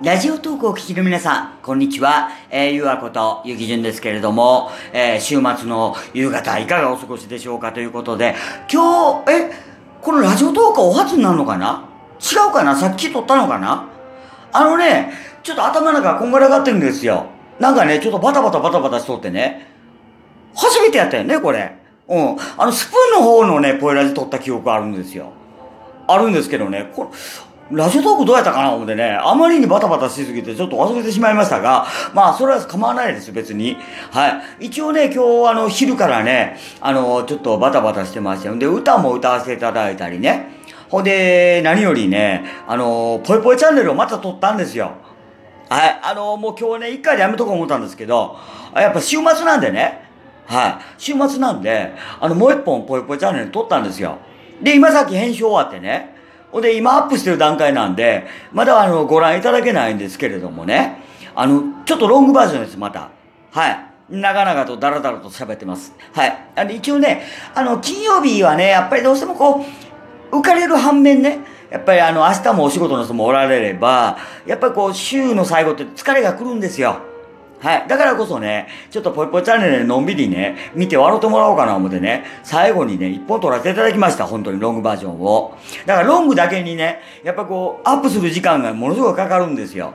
ラジオトークをお聞きの皆さん、こんにちは。えー、ゆうあことゆきじゅんですけれども、えー、週末の夕方いかがお過ごしでしょうかということで、今日、え、このラジオトークはお初になるのかな？違うかな？さっき撮ったのかな？あのね、ちょっと頭の中こんがらがってるんですよ。なんかね、ちょっとバタバタバタバタしとってね。初めてやったよね、これ。うん。あの、スプーンの方のね、ポエラジ撮った記憶あるんですよ。あるんですけどね、これ、ラジオトークどうやったかな思ってね、あまりにバタバタしすぎてちょっと忘れてしまいましたが、まあ、それは構わないです、別に。はい。一応ね、今日、あの、昼からね、あの、ちょっとバタバタしてましたよ。で、歌も歌わせていただいたりね。ほんで、何よりね、あの、ぽいぽいチャンネルをまた撮ったんですよ。はい。あの、もう今日ね、一回でやめとこう思ったんですけど、やっぱ週末なんでね、はい。週末なんで、あの、もう一本ぽいぽいチャンネル撮ったんですよ。で、今さっき編集終わってね、ほんで、今アップしてる段階なんで、まだあの、ご覧いただけないんですけれどもね。あの、ちょっとロングバージョンです、また。はい。長々とダラダラと喋ってます。はい。あの、一応ね、あの、金曜日はね、やっぱりどうしてもこう、浮かれる反面ね、やっぱりあの、明日もお仕事の人もおられれば、やっぱりこう、週の最後って疲れが来るんですよ。はい。だからこそね、ちょっとぽいぽいチャンネルでのんびりね、見て笑ってもらおうかな思ってね、最後にね、一本撮らせていただきました。本当にロングバージョンを。だからロングだけにね、やっぱこう、アップする時間がものすごくかかるんですよ。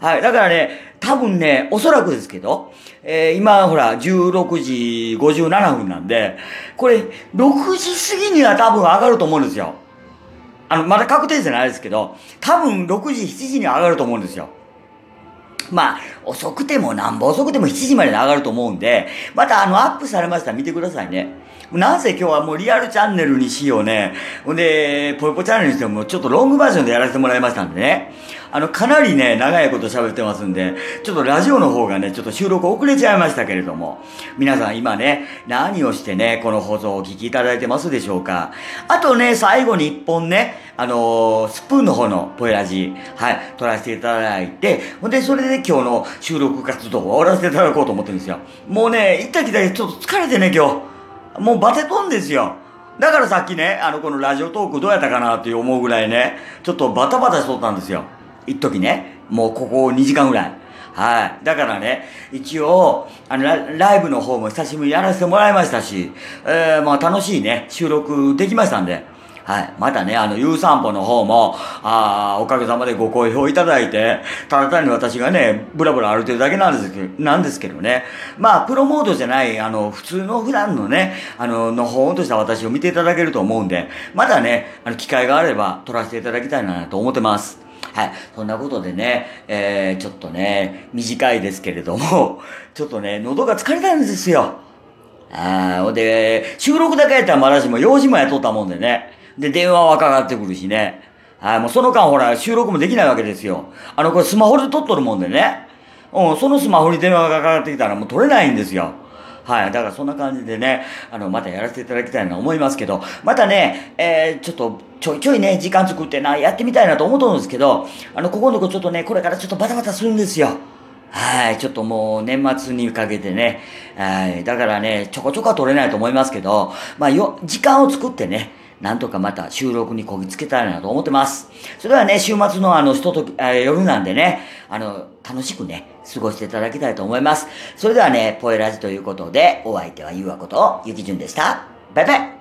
はい。だからね、多分ね、おそらくですけど、えー、今ほら、16時57分なんで、これ、6時過ぎには多分上がると思うんですよ。あの、まだ確定じゃないですけど、多分6時、7時には上がると思うんですよ。まあ、遅くてもなんぼ遅くても7時まで上がると思うんで、またあの、アップされましたら見てくださいね。なぜ今日はもうリアルチャンネルにしようね。ほんで、ぽいぽチャンネルにしてもちょっとロングバージョンでやらせてもらいましたんでね。あの、かなりね、長いこと喋ってますんで、ちょっとラジオの方がね、ちょっと収録遅れちゃいましたけれども、皆さん今ね、何をしてね、この放送をお聞きいただいてますでしょうか。あとね、最後に一本ね、あのー、スプーンの方のポエラジーはい、撮らせていただいて、ほんで、それで今日の収録活動を終わらせていただこうと思ってるんですよ。もうね、行った来たちょっと疲れてね、今日。もうバテとんですよ。だからさっきね、あの、このラジオトークどうやったかなって思うぐらいね、ちょっとバタバタしとったんですよ。一時ね。もうここ2時間ぐらい。はい。だからね、一応、あのラ、ライブの方も久しぶりにやらせてもらいましたし、えー、まあ楽しいね、収録できましたんで、はい。またね、あの、ゆう散歩の方も、ああおかげさまでご好評いただいて、ただ単に私がね、ブラブラ歩いてるだけなんですけど、なんですけどね。まあ、プロモードじゃない、あの、普通の普段のね、あの、のほんとした私を見ていただけると思うんで、またね、あの、機会があれば撮らせていただきたいなと思ってます。はい。そんなことでね、えー、ちょっとね、短いですけれども、ちょっとね、喉が疲れたんですよ。ああ、ほんで、収録だけやったらまだしも、用事もやっとったもんでね。で、電話はかかってくるしね。はい、もうその間ほら、収録もできないわけですよ。あの、これスマホで撮っとるもんでね。うん、そのスマホに電話がかかってきたらもう取れないんですよ。はい。だからそんな感じでね、あの、またやらせていただきたいなと思いますけど、またね、えー、ちょっと、ちょいちょいね、時間作ってな、やってみたいなと思うんですけど、あの、ここのとこちょっとね、これからちょっとバタバタするんですよ。はい。ちょっともう年末にかけてね、はい。だからね、ちょこちょこは取れないと思いますけど、まあ、よ、時間を作ってね、なんとかまた収録にこぎつけたいなと思ってます。それではね、週末のあの、ひととき、夜なんでね、あの、楽しくね、過ごしていただきたいと思います。それではね、ポエラジということで、お相手はゆうわこと、ゆきじゅんでした。バイバイ